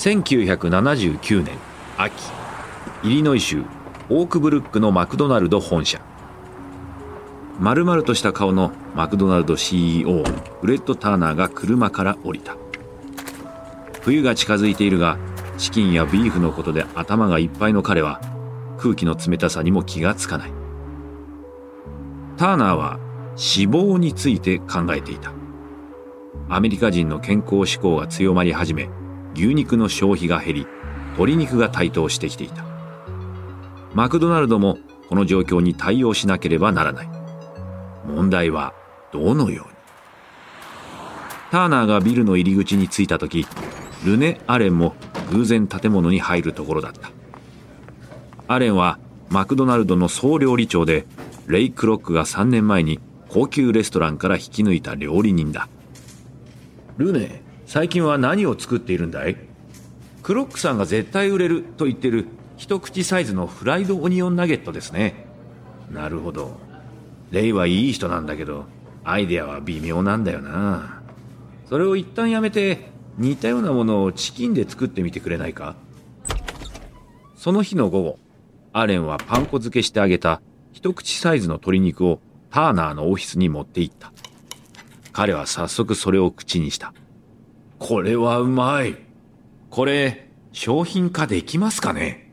1979年秋。イリノイ州オークブルックのマクドナルド本社。丸々とした顔のマクドナルド CEO フレッド・ターナーが車から降りた。冬が近づいているがチキンやビーフのことで頭がいっぱいの彼は空気の冷たさにも気がつかない。ターナーは脂肪について考えていた。アメリカ人の健康志向が強まり始め牛肉の消費が減り鶏肉が台頭してきていた。マクドナルドもこの状況に対応しなければならない。問題はどのように。ターナーがビルの入り口に着いた時ルネ・アレンも偶然建物に入るところだった。アレンはマクドナルドの総料理長でレイ・クロックが3年前に高級レストランから引き抜いた料理人だ。ルネ最近は何を作っているんだい？クロックさんが絶対売れると言ってる一口サイズのフライドオニオンナゲットですね。なるほど。レイはいい人なんだけどアイデアは微妙なんだよな。それを一旦やめて似たようなものをチキンで作ってみてくれないか？その日の午後アレンはパン粉漬けしてあげた一口サイズの鶏肉をターナーのオフィスに持って行った。彼は早速それを口にした。これはうまい。これ商品化できますかね？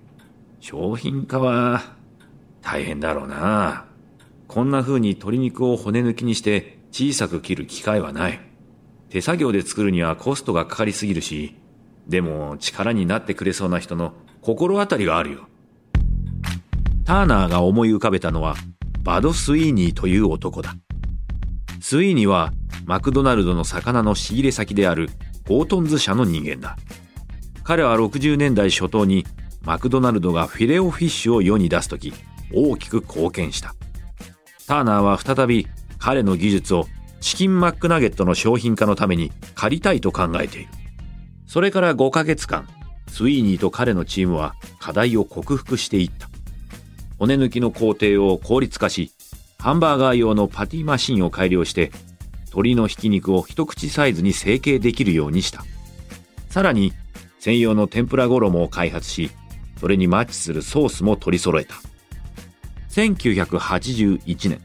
商品化は大変だろうな。こんな風に鶏肉を骨抜きにして小さく切る機会はない。手作業で作るにはコストがかかりすぎるしでも力になってくれそうな人の心当たりがあるよ。ターナーが思い浮かべたのはバド・スイーニーという男だ。スイーニーはマクドナルドの魚の仕入れ先であるゴートンズ社の人間だ。彼は60年代初頭にマクドナルドがフィレオフィッシュを世に出す時大きく貢献した。ターナーは再び彼の技術をチキンマックナゲットの商品化のために借りたいと考えている。それから5ヶ月間スイーニーと彼のチームは課題を克服していった。骨抜きの工程を効率化しハンバーガー用のパティマシンを改良して鶏のひき肉を一口サイズに成形できるようにした。さらに専用の天ぷら衣を開発しそれにマッチするソースも取り揃えた。1981年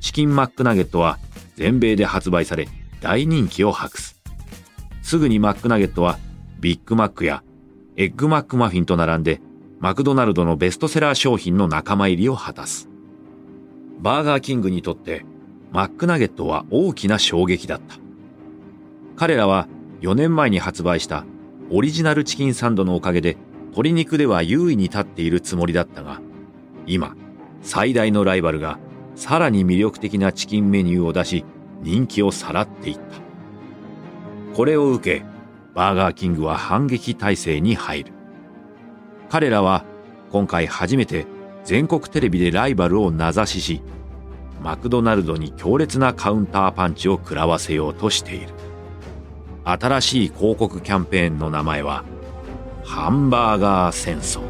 チキンマックナゲットは全米で発売され大人気を博す。すぐにマックナゲットはビッグマックやエッグマックマフィンと並んでマクドナルドのベストセラー商品の仲間入りを果たす。バーガーキングにとってマックナゲットは大きな衝撃だった。彼らは4年前に発売したオリジナルチキンサンドのおかげで鶏肉では優位に立っているつもりだったが今最大のライバルがさらに魅力的なチキンメニューを出し人気をさらっていった。これを受けバーガーキングは反撃態勢に入る。彼らは今回初めて全国テレビでライバルを名指ししマクドナルドに強烈なカウンターパンチを食らわせようとしている。新しい広告キャンペーンの名前はハンバーガー戦争。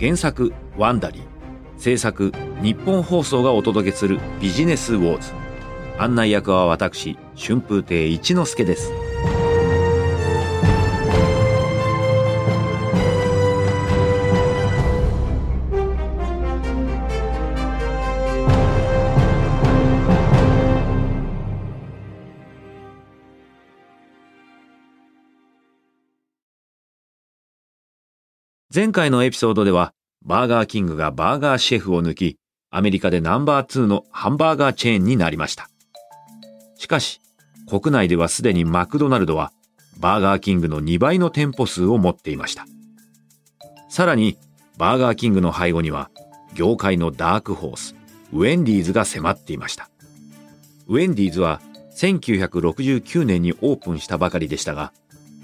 原作ワンダリー。制作日本放送がお届けするビジネスウォーズ。案内役は私春風亭一之輔です。前回のエピソードではバーガーキングがバーガーシェフを抜きアメリカでナンバー2のハンバーガーチェーンになりました。しかし国内ではすでにマクドナルドはバーガーキングの2倍の店舗数を持っていました。さらにバーガーキングの背後には業界のダークホースウェンディーズが迫っていました。ウェンディーズは1969年にオープンしたばかりでしたが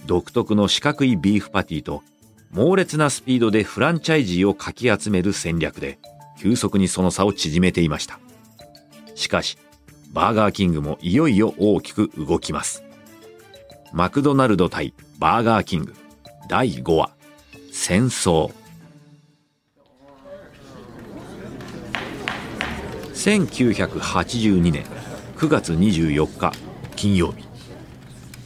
独特の四角いビーフパティと猛烈なスピードでフランチャイジーをかき集める戦略で急速にその差を縮めていました。しかしバーガーキングもいよいよ大きく動きます。マクドナルド対バーガーキング第5話戦争1982年9月24日金曜日。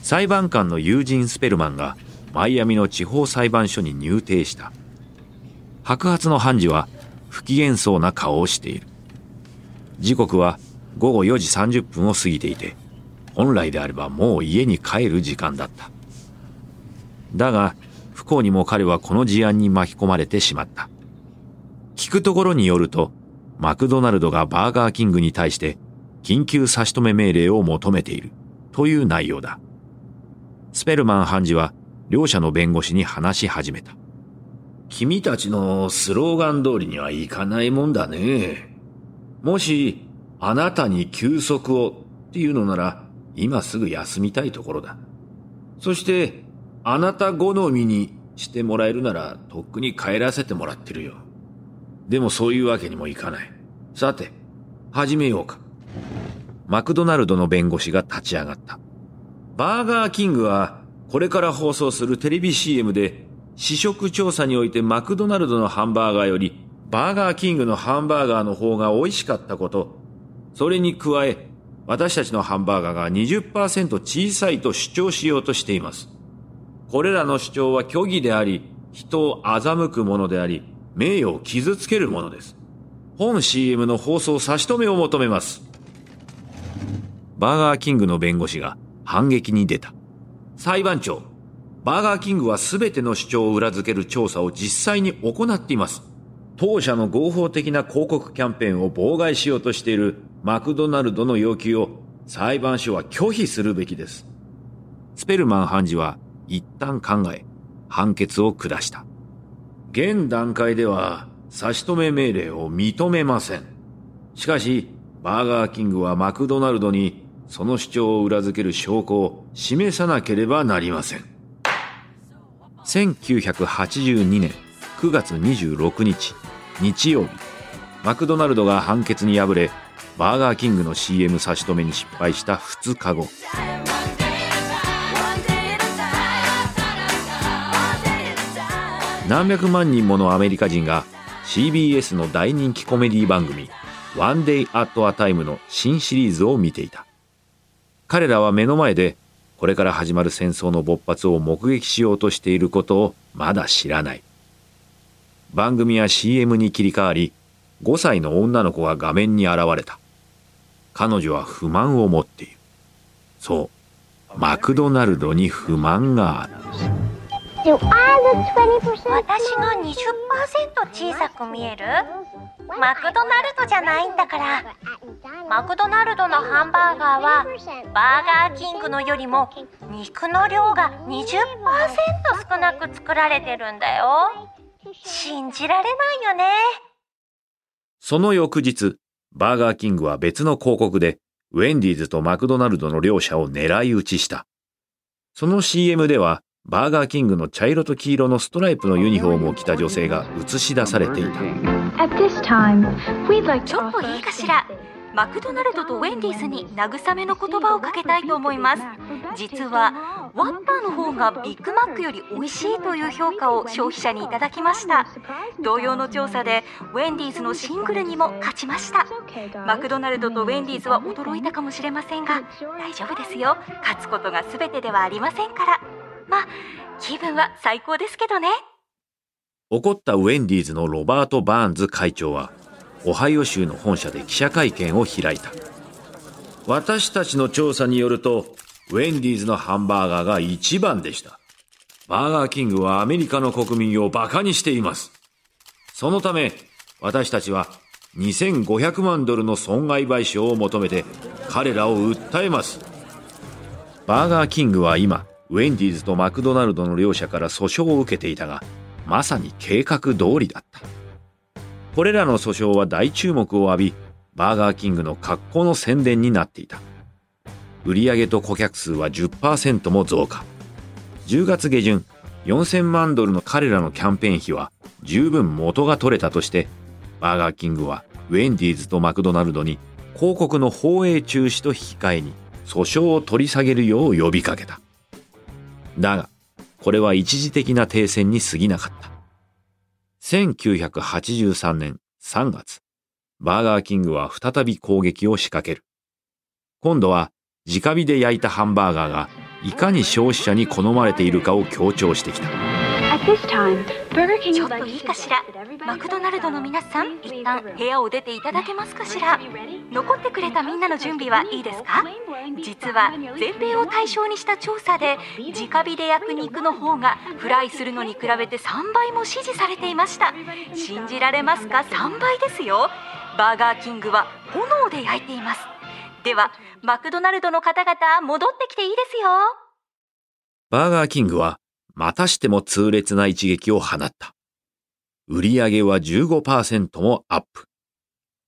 裁判官のユージン・スペルマンがマイアミの地方裁判所に入廷した。白髪の判事は不機嫌そうな顔をしている。時刻は午後4時30分を過ぎていて本来であればもう家に帰る時間だった。だが不幸にも彼はこの事案に巻き込まれてしまった。聞くところによるとマクドナルドがバーガーキングに対して緊急差し止め命令を求めているという内容だ。スペルマン判事は両者の弁護士に話し始めた君たちのスローガン通りにはいかないもんだねもしあなたに休息をっていうのなら今すぐ休みたいところだ。そして、あなた好みにしてもらえるならとっくに帰らせてもらってるよ。でもそういうわけにもいかない。さて、始めようか。マクドナルドの弁護士が立ち上がった。バーガーキングはこれから放送するテレビ CM で試食調査においてマクドナルドのハンバーガーよりバーガーキングのハンバーガーの方が美味しかったこと、それに加え私たちのハンバーガーが20%小さいと主張しようとしています。これらの主張は虚偽であり、人を欺くものであり、名誉を傷つけるものです。本 CM の放送差し止めを求めます。バーガーキングの弁護士が反撃に出た。裁判長、バーガーキングは全ての主張を裏付ける調査を実際に行っています。当社の合法的な広告キャンペーンを妨害しようとしているマクドナルドの要求を裁判所は拒否するべきです。スペルマン判事は一旦考え、判決を下した。現段階では差し止め命令を認めません。しかし、バーガーキングはマクドナルドにその主張を裏付ける証拠を示さなければなりません。1982年9月26日日曜日、マクドナルドが判決に敗れ、バーガーキングの CM 差し止めに失敗した2日後。何百万人ものアメリカ人が CBS の大人気コメディ番組「One Day at a Time」の新シリーズを見ていた。彼らは目の前でこれから始まる戦争の勃発を目撃しようとしていることをまだ知らない。番組は CM に切り替わり5歳の女の子が画面に現れた。彼女は不満を持っている。そうマクドナルドに不満がある。私が20%小さく見える？マクドナルドじゃないんだから。マクドナルドのハンバーガーはバーガーキングのよりも肉の量が20%少なく作られてるんだよ。信じられないよね。その翌日バーガーキングは別の広告で、ウェンディーズとマクドナルドの両者を狙い撃ちした。その CM では、バーガーキングの茶色と黄色のストライプのユニフォームを着た女性が映し出されていた。ちょっといいかしら？マクドナルドとウェンディーズに慰めの言葉をかけたいと思います。実はワッパーの方がビッグマックより美味しいという評価を消費者にいただきました。同様の調査でウェンディーズのシングルにも勝ちました。マクドナルドとウェンディーズは驚いたかもしれませんが大丈夫ですよ。勝つことが全てではありませんから。まあ気分は最高ですけどね。怒ったウェンディーズのロバート・バーンズ会長はオハイオ州の本社で記者会見を開いた。私たちの調査によるとウェンディーズのハンバーガーが一番でした。バーガーキングはアメリカの国民を馬鹿にしています。そのため私たちは2500万ドルの損害賠償を求めて彼らを訴えます。バーガーキングは今ウェンディーズとマクドナルドの両者から訴訟を受けていたがまさに計画通りだったこれらの訴訟は大注目を浴び、バーガーキングの格好の宣伝になっていた。売上と顧客数は10%も増加。10月下旬、4000万ドルの彼らのキャンペーン費は十分元が取れたとして、バーガーキングはウェンディーズとマクドナルドに広告の放映中止と引き換えに訴訟を取り下げるよう呼びかけた。だが、これは一時的な停戦に過ぎなかった。1983年3月、バーガーキングは再び攻撃を仕掛ける。今度は直火で焼いたハンバーガーがいかに消費者に好まれているかを強調してきた。ちょっといいかしら？マクドナルドの皆さん一旦部屋を出ていただけますかしら？残ってくれたみんなの準備はいいですか？実は全米を対象にした調査で直火で焼く肉の方がフライするのに比べて3倍も支持されていました。信じられますか？3倍ですよ。バーガーキングは炎で焼いています。ではマクドナルドの方々戻ってきていいですよ。バーガーキングはまたしても痛烈な一撃を放った。売上は15%もアップ。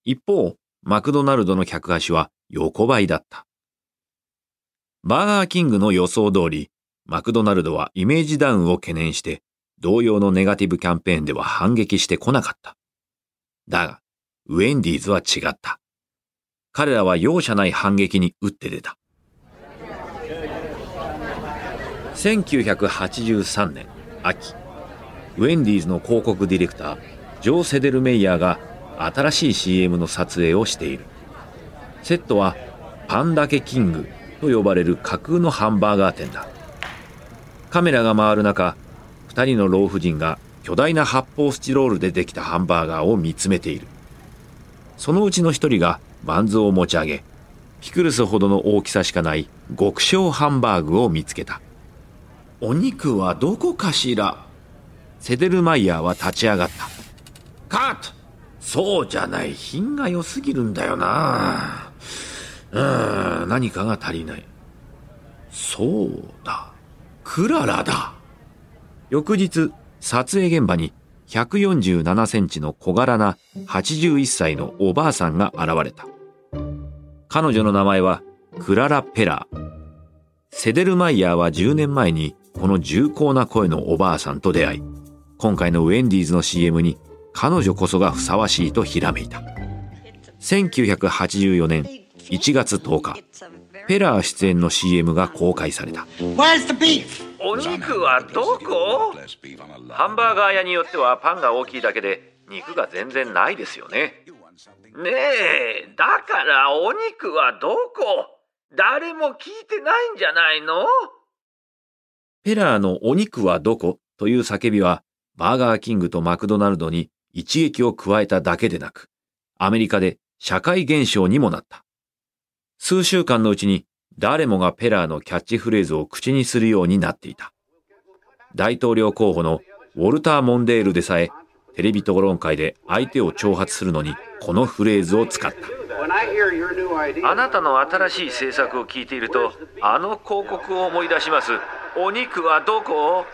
一方、マクドナルドの客足は横ばいだった。バーガーキングの予想通り、マクドナルドはイメージダウンを懸念して、同様のネガティブキャンペーンでは反撃してこなかった。だが、ウェンディーズは違った。彼らは容赦ない反撃に打って出た。1983年秋ウェンディーズの広告ディレクタージョー・セデルメイヤーが新しい CM の撮影をしている。セットはパンダケキングと呼ばれる架空のハンバーガー店だ。カメラが回る中2人の老婦人が巨大な発泡スチロールでできたハンバーガーを見つめている。そのうちの一人がバンズを持ち上げピクルスほどの大きさしかない極小ハンバーグを見つけた。お肉はどこかしら？セデルマイヤーは立ち上がった。カットそうじゃない。品が良すぎるんだよな。うん、何かが足りない。そうだ。クララだ。翌日、撮影現場に147センチの小柄な81歳のおばあさんが現れた。彼女の名前はクララ・ペラー。セデルマイヤーは10年前にこの重厚な声のおばあさんと出会い、今回のウェンディーズの CM に彼女こそがふさわしいとひらめいた。1984年1月10日、ペラー出演の CM が公開された。お肉はどこ？ハンバーガー屋によってはパンが大きいだけで肉が全然ないですよね。ねえ、だからお肉はどこ？誰も聞いてないんじゃないの？ペラーのお肉はどこという叫びは、バーガーキングとマクドナルドに一撃を加えただけでなく、アメリカで社会現象にもなった。数週間のうちに誰もがペラーのキャッチフレーズを口にするようになっていた。大統領候補のウォルター・モンデールでさえ、テレビ討論会で相手を挑発するのにこのフレーズを使った。あなたの新しい政策を聞いていると、あの広告を思い出します。お肉はどこ？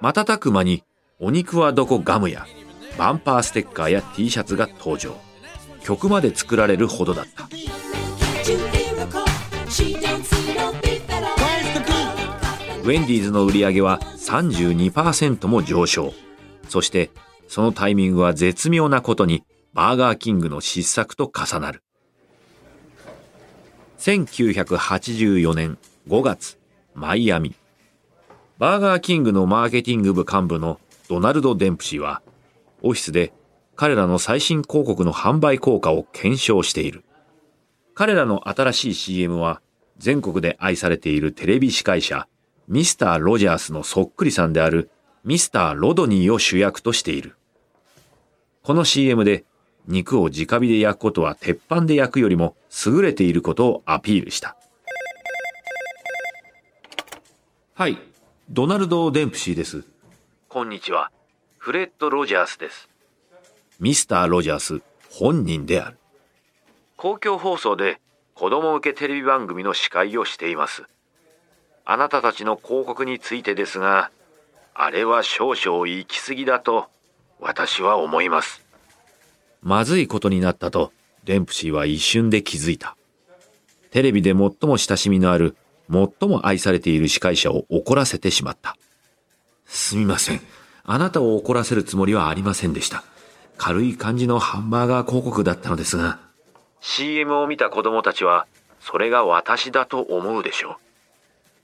瞬く間に、お肉はどこガムや、バンパーステッカーや T シャツが登場。曲まで作られるほどだった。ウェンディーズの売り上げは32%も上昇。そして、そのタイミングは絶妙なことに、バーガーキングの失策と重なる。1984年5月、マイアミ。バーガーキングのマーケティング部幹部のドナルド・デンプシーは、オフィスで彼らの最新広告の販売効果を検証している。彼らの新しい CM は、全国で愛されているテレビ司会者、ミスター・ロジャースのそっくりさんであるミスター・ロドニーを主役としている。この CM で肉を直火で焼くことは鉄板で焼くよりも優れていることをアピールした。はい、ドナルド・デンプシーです。こんにちは、フレッド・ロジャースです。ミスター・ロジャース本人である。公共放送で子供向けテレビ番組の司会をしています。あなたたちの広告についてですが、あれは少々行き過ぎだと私は思います。まずいことになったと、デンプシーは一瞬で気づいた。テレビで最も親しみのある、最も愛されている司会者を怒らせてしまった。すみません。あなたを怒らせるつもりはありませんでした。軽い感じのハンバーガー広告だったのですが。CM を見た子供たちは、それが私だと思うでしょう。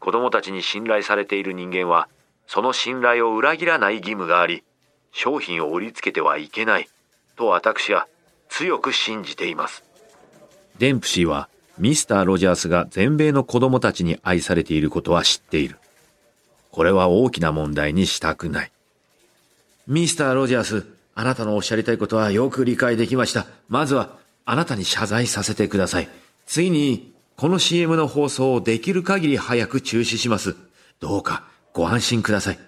子供たちに信頼されている人間は、その信頼を裏切らない義務があり、商品を売りつけてはいけない。と私は強く信じていますデンプシーはミスター・ロジャースが全米の子供たちに愛されていることは知っている。これは大きな問題にしたくない。ミスター・ロジャース、あなたのおっしゃりたいことはよく理解できました。まずは、あなたに謝罪させてください。次に、この CM の放送をできる限り早く中止します。どうか、ご安心ください。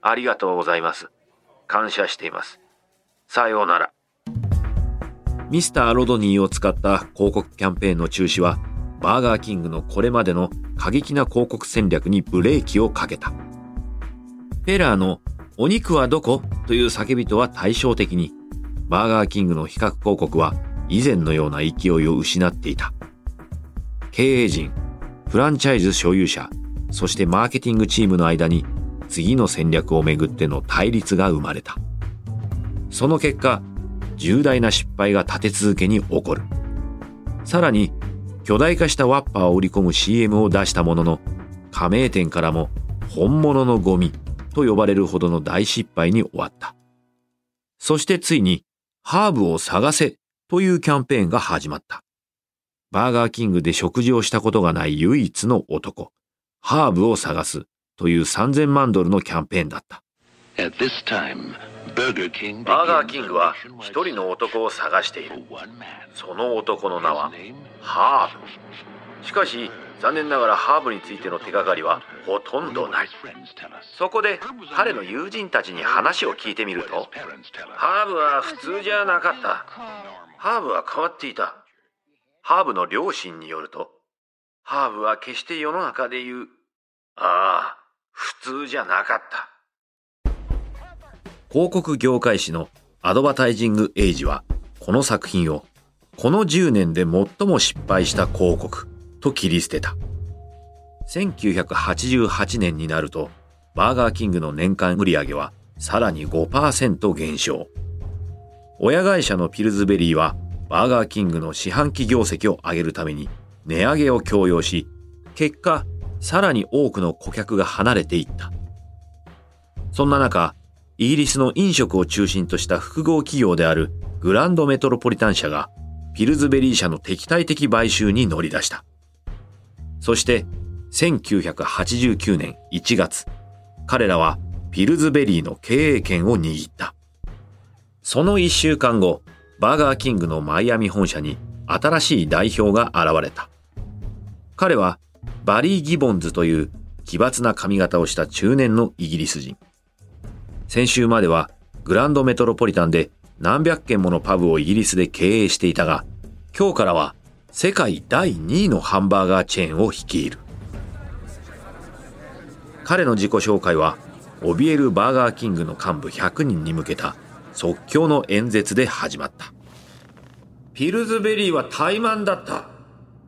ありがとうございます。感謝しています。さようなら。ミスター・ロドニーを使った広告キャンペーンの中止は、バーガーキングのこれまでの過激な広告戦略にブレーキをかけた。ペラーのお肉はどこという叫びとは対照的に、バーガーキングの比較広告は以前のような勢いを失っていた。経営陣、フランチャイズ所有者、そしてマーケティングチームの間に次の戦略をめぐっての対立が生まれた。その結果、重大な失敗が立て続けに起こる。さらに、巨大化したワッパーを売り込む CM を出したものの、加盟店からも本物のゴミと呼ばれるほどの大失敗に終わった。そしてついに、ハーブを探せというキャンペーンが始まった。バーガーキングで食事をしたことがない唯一の男、ハーブを探すという3000万ドルのキャンペーンだった。バーガーキングは一人の男を探している。その男の名はハーブ。しかし残念ながらハーブについての手がかりはほとんどない。そこで彼の友人たちに話を聞いてみるとハーブは普通じゃなかった。ハーブは変わっていた。ハーブの両親によるとハーブは決して世の中で言うああ普通じゃなかった広告業界誌のアドバタイジングエイジは、この作品を、この10年で最も失敗した広告と切り捨てた。1988年になると、バーガーキングの年間売上はさらに5%減少。親会社のピルズベリーは、バーガーキングの四半期業績を上げるために値上げを強要し、結果、さらに多くの顧客が離れていった。そんな中、イギリスの飲食を中心とした複合企業であるグランドメトロポリタン社がピルズベリー社の敵対的買収に乗り出した。そして1989年1月、彼らはピルズベリーの経営権を握った。その1週間後、バーガーキングのマイアミ本社に新しい代表が現れた。彼はバリー・ギボンズという奇抜な髪型をした中年のイギリス人。先週まではグランドメトロポリタンで何百軒ものパブをイギリスで経営していたが、今日からは世界第2位のハンバーガーチェーンを率いる。彼の自己紹介は、怯えるバーガーキングの幹部100人に向けた即興の演説で始まった。ピルズベリーは怠慢だった。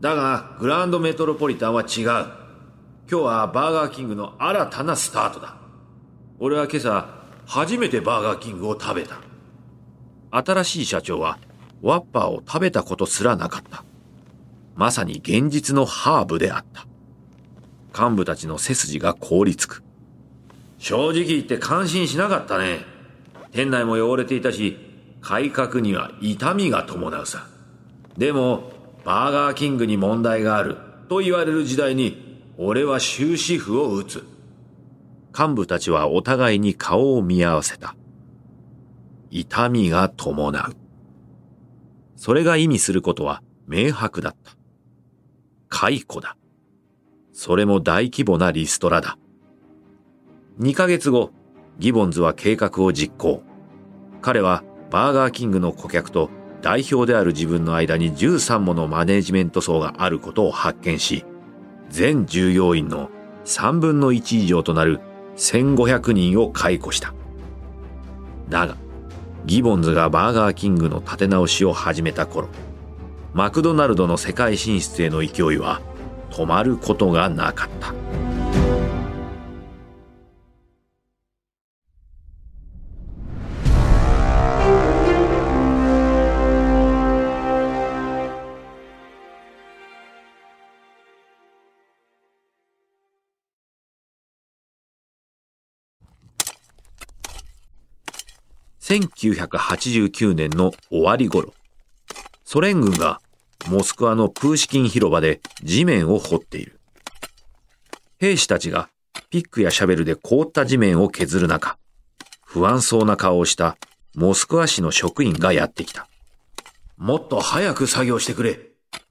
だが、グランドメトロポリタンは違う。今日はバーガーキングの新たなスタートだ。俺は今朝、初めてバーガーキングを食べた。新しい社長はワッパーを食べたことすらなかった。まさに現実のハーブであった。幹部たちの背筋が凍りつく。正直言って感心しなかったね。店内も汚れていたし、改革には痛みが伴うさ。でも、バーガーキングに問題があると言われる時代に、俺は終止符を打つ。幹部たちはお互いに顔を見合わせた。痛みが伴う。それが意味することは明白だった。解雇だ。それも大規模なリストラだ。2ヶ月後、ギボンズは計画を実行。彼はバーガーキングの顧客と代表である自分の間に13ものマネジメント層があることを発見し、全従業員の3分の1以上となる1500人を解雇した。だが、ギボンズがバーガーキングの立て直しを始めた頃、マクドナルドの世界進出への勢いは止まることがなかった。1989年の終わり頃、ソ連軍がモスクワのプーシキン広場で地面を掘っている。兵士たちがピックやシャベルで凍った地面を削る中、不安そうな顔をしたモスクワ市の職員がやってきた。もっと早く作業してくれ。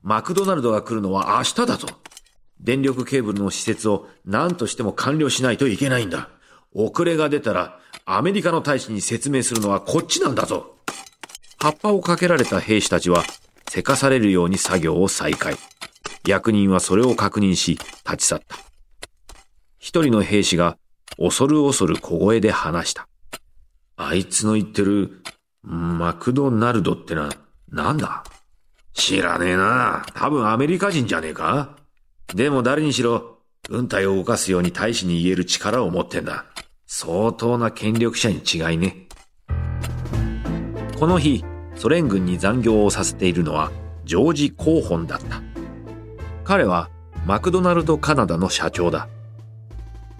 マクドナルドが来るのは明日だぞ。電力ケーブルの施設を何としても完了しないといけないんだ。遅れが出たらアメリカの大使に説明するのはこっちなんだぞ。葉っぱをかけられた兵士たちはせかされるように作業を再開。役人はそれを確認し立ち去った。一人の兵士が恐る恐る小声で話した。あいつの言ってるマクドナルドってな、なんだ？知らねえな。多分アメリカ人じゃねえか？でも誰にしろ、軍隊を動かすように大使に言える力を持ってんだ。相当な権力者に違いね。この日、ソ連軍に残業をさせているのは、ジョージ・コーホンだった。彼は、マクドナルドカナダの社長だ。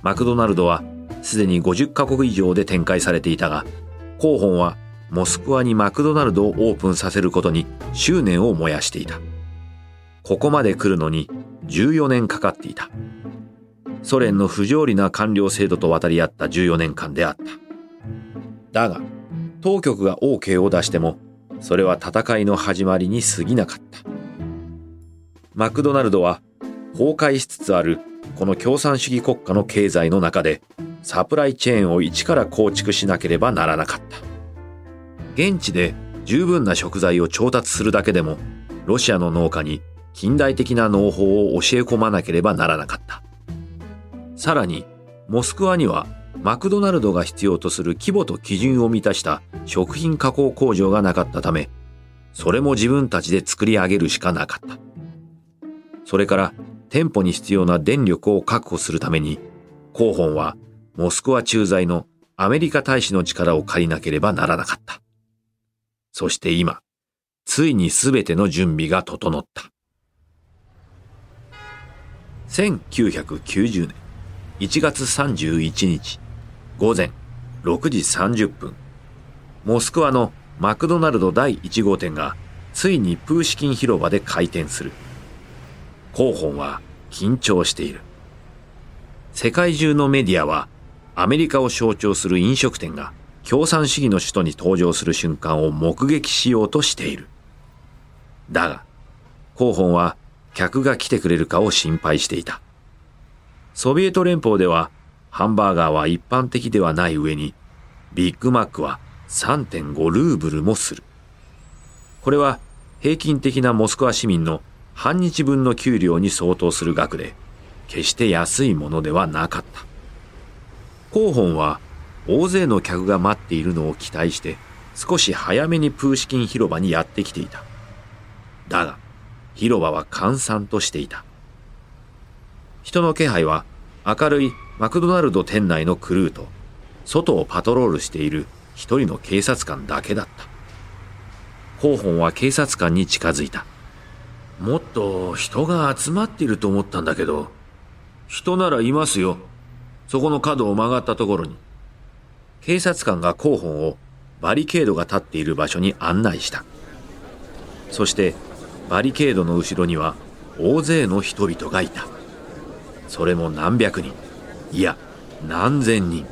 マクドナルドは、すでに50カ国以上で展開されていたが、コーホンは、モスクワにマクドナルドをオープンさせることに執念を燃やしていた。ここまで来るのに14年かかっていた。ソ連の不条理な官僚制度と渡り合った14年間であった。だが、当局が OK を出しても、それは戦いの始まりに過ぎなかった。マクドナルドは崩壊しつつあるこの共産主義国家の経済の中でサプライチェーンを一から構築しなければならなかった。現地で十分な食材を調達するだけでもロシアの農家に近代的な農法を教え込まなければならなかった。さらに、モスクワにはマクドナルドが必要とする規模と基準を満たした食品加工工場がなかったため、それも自分たちで作り上げるしかなかった。それから店舗に必要な電力を確保するために、広報はモスクワ駐在のアメリカ大使の力を借りなければならなかった。そして今、ついに全ての準備が整った。1990年1月31日午前6時30分モスクワのマクドナルド第1号店がついにプーシキン広場で開店する。広報は緊張している。世界中のメディアはアメリカを象徴する飲食店が共産主義の首都に登場する瞬間を目撃しようとしている。だが広報は客が来てくれるかを心配していた。ソビエト連邦ではハンバーガーは一般的ではない上に、ビッグマックは3.5ルーブルもする。これは平均的なモスクワ市民の半日分の給料に相当する額で、決して安いものではなかった。広報は大勢の客が待っているのを期待して、少し早めにプーシキン広場にやってきていた。だが、広場は閑散としていた。人の気配は明るいマクドナルド店内のクルーと外をパトロールしている一人の警察官だけだった。広報は警察官に近づいた。もっと人が集まっていると思ったんだけど、人ならいますよ。そこの角を曲がったところに。警察官が広報をバリケードが立っている場所に案内した。そしてバリケードの後ろには大勢の人々がいたそれも何百人。いや何千人。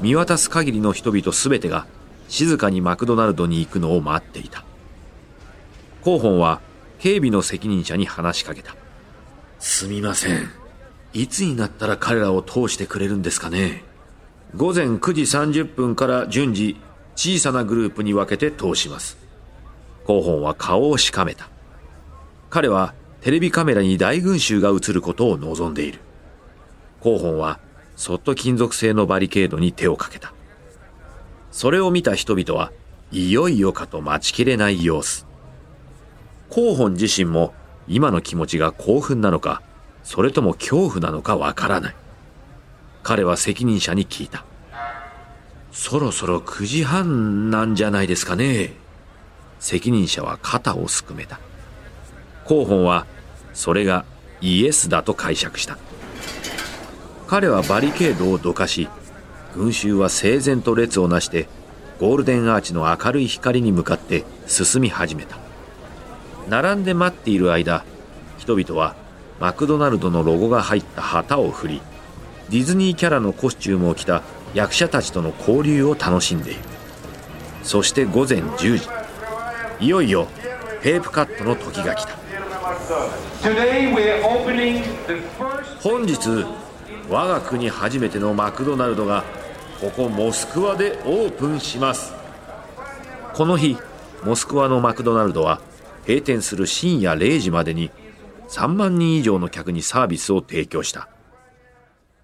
見渡す限りの人々全てが静かにマクドナルドに行くのを待っていた。広報は警備の責任者に話しかけた。すみません。いつになったら彼らを通してくれるんですかね。午前9時30分から順次小さなグループに分けて通します。広報は顔をしかめた。彼はテレビカメラに大群衆が映ることを望んでいる。広報はそっと金属製のバリケードに手をかけた。それを見た人々はいよいよかと待ちきれない様子。広報自身も今の気持ちが興奮なのか、それとも恐怖なのかわからない。彼は責任者に聞いた。そろそろ9時半なんじゃないですかね。責任者は肩をすくめた。広報はそれがイエスだと解釈した。彼はバリケードをどかし群衆は整然と列をなしてゴールデンアーチの明るい光に向かって進み始めた。並んで待っている間人々はマクドナルドのロゴが入った旗を振りディズニーキャラのコスチュームを着た役者たちとの交流を楽しんでいる。そして午前10時いよいよテープカットの時が来た。本日我が国初めてのマクドナルドがここモスクワでオープンします。この日モスクワのマクドナルドは閉店する深夜0時までに3万人以上の客にサービスを提供した。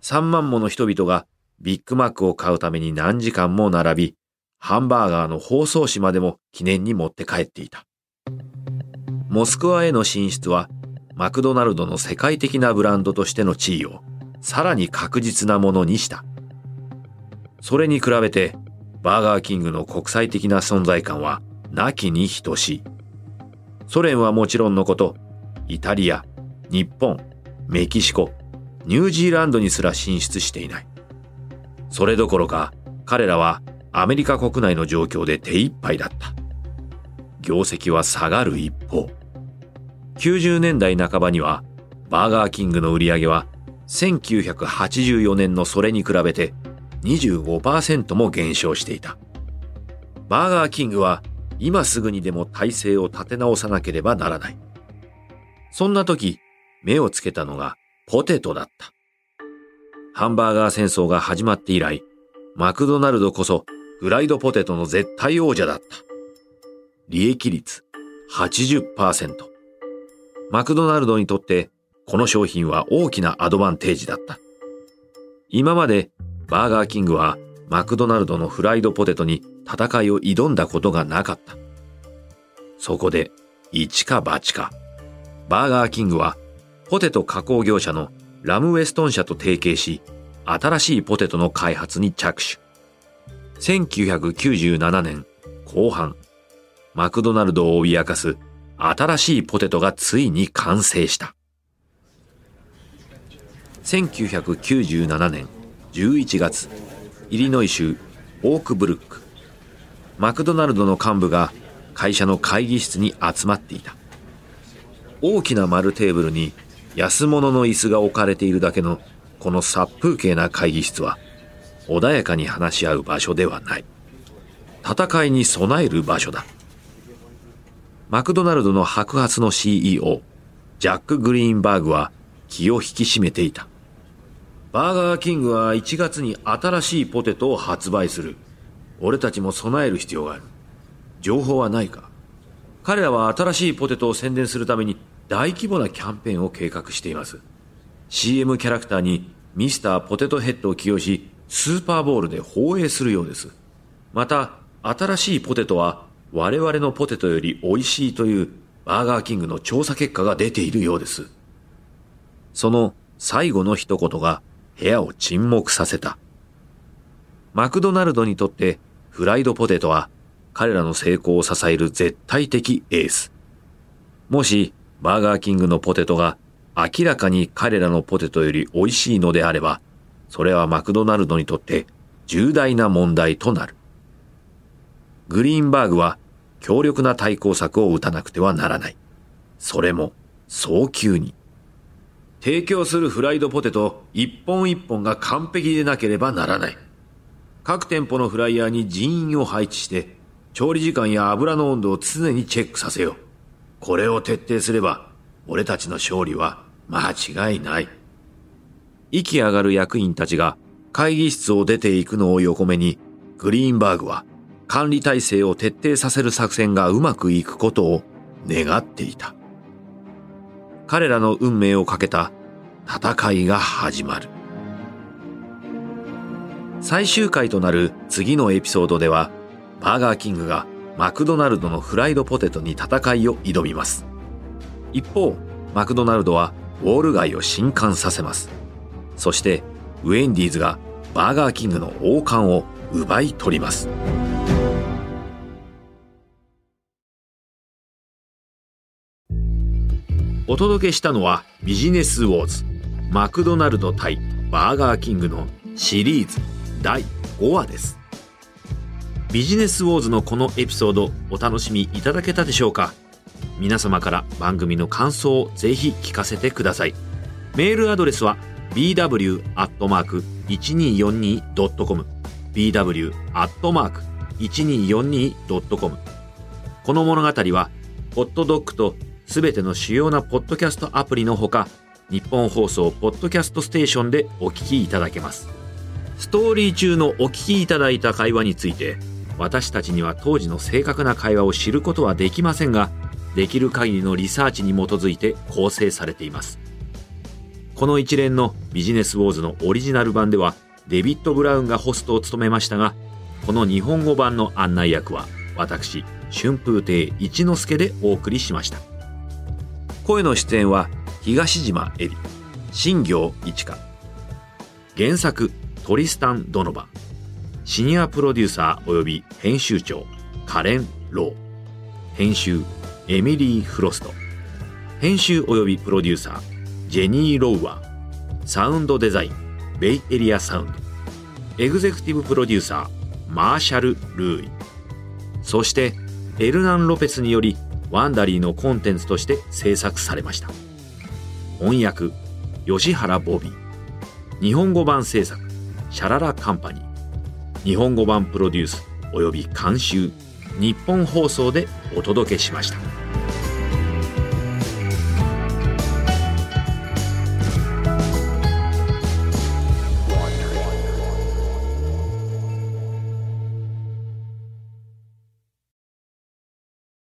3万もの人々がビッグマックを買うために何時間も並びハンバーガーの包装紙までも記念に持って帰っていた。モスクワへの進出はマクドナルドの世界的なブランドとしての地位をさらに確実なものにした。それに比べてバーガーキングの国際的な存在感はなきに等しい。ソ連はもちろんのこと、イタリア、日本、メキシコ、ニュージーランドにすら進出していない。それどころか彼らはアメリカ国内の状況で手一杯だった。業績は下がる一方。90年代半ばにはバーガーキングの売り上げは1984年のそれに比べて25%も減少していた。バーガーキングは今すぐにでも体制を立て直さなければならない。そんな時、目をつけたのがポテトだった。ハンバーガー戦争が始まって以来、マクドナルドこそフライドポテトの絶対王者だった。利益率80%。マクドナルドにとってこの商品は大きなアドバンテージだった。今までバーガーキングはマクドナルドのフライドポテトに戦いを挑んだことがなかった。そこで、一か八か。バーガーキングはポテト加工業者のラムウェストン社と提携し、新しいポテトの開発に着手。1997年後半、マクドナルドを脅かす新しいポテトがついに完成した。1997年11月、イリノイ州オークブルック。マクドナルドの幹部が会社の会議室に集まっていた。大きな丸テーブルに安物の椅子が置かれているだけのこの殺風景な会議室は穏やかに話し合う場所ではない。戦いに備える場所だ。マクドナルドの白髪の CEO、ジャック・グリーンバーグは気を引き締めていた。バーガーキングは1月に新しいポテトを発売する。俺たちも備える必要がある。情報はないか彼らは新しいポテトを宣伝するために大規模なキャンペーンを計画しています。CM キャラクターにミスターポテトヘッドを起用し、スーパーボールで放映するようです。また、新しいポテトは我々のポテトより美味しいというバーガーキングの調査結果が出ているようです。その最後の一言が部屋を沈黙させた。マクドナルドにとってフライドポテトは彼らの成功を支える絶対的エース。もしバーガーキングのポテトが明らかに彼らのポテトより美味しいのであれば、それはマクドナルドにとって重大な問題となる。グリーンバーグは強力な対抗策を打たなくてはならない。それも早急に。提供するフライドポテト一本一本が完璧でなければならない。各店舗のフライヤーに人員を配置して、調理時間や油の温度を常にチェックさせよう。これを徹底すれば、俺たちの勝利は間違いない。息上がる役員たちが会議室を出ていくのを横目に、グリーンバーグは管理体制を徹底させる作戦がうまくいくことを願っていた。彼らの運命をかけた戦いが始まる。最終回となる次のエピソードでは、バーガーキングがマクドナルドのフライドポテトに戦いを挑みます。一方、マクドナルドはウォール街を震撼させます。そして、ウェンディーズがバーガーキングの王冠を奪い取ります。お届けしたのはビジネスウォーズ。マクドナルド対バーガーキングのシリーズ第5話です。ビジネスウォーズのこのエピソードお楽しみいただけたでしょうか？皆様から番組の感想をぜひ聞かせてください。メールアドレスは bw.1242.com bw.1242.com この物語はホットドッグとすべての主要なポッドキャストアプリのほか日本放送ポッドキャストステーションでお聞きいただけます。ストーリー中のお聞きいただいた会話について私たちには当時の正確な会話を知ることはできませんができる限りのリサーチに基づいて構成されています。この一連のビジネスウォーズのオリジナル版ではデビッド・ブラウンがホストを務めましたがこの日本語版の案内役は私春風亭一之輔でお送りしました。声の出演は東島恵里新行一華。原作トリスタン・ドノバ。シニアプロデューサー及び編集長カレン・ロー。編集エミリー・フロスト。編集及びプロデューサージェニー・ロウワー。サウンドデザインベイエリアサウンド。エグゼクティブプロデューサーマーシャル・ルーイ。そしてエルナン・ロペスによりワンダリーのコンテンツとして制作されました。翻訳吉原ボビー。日本語版制作シャララカンパニー。日本語版プロデュース及び監修。日本放送でお届けしました。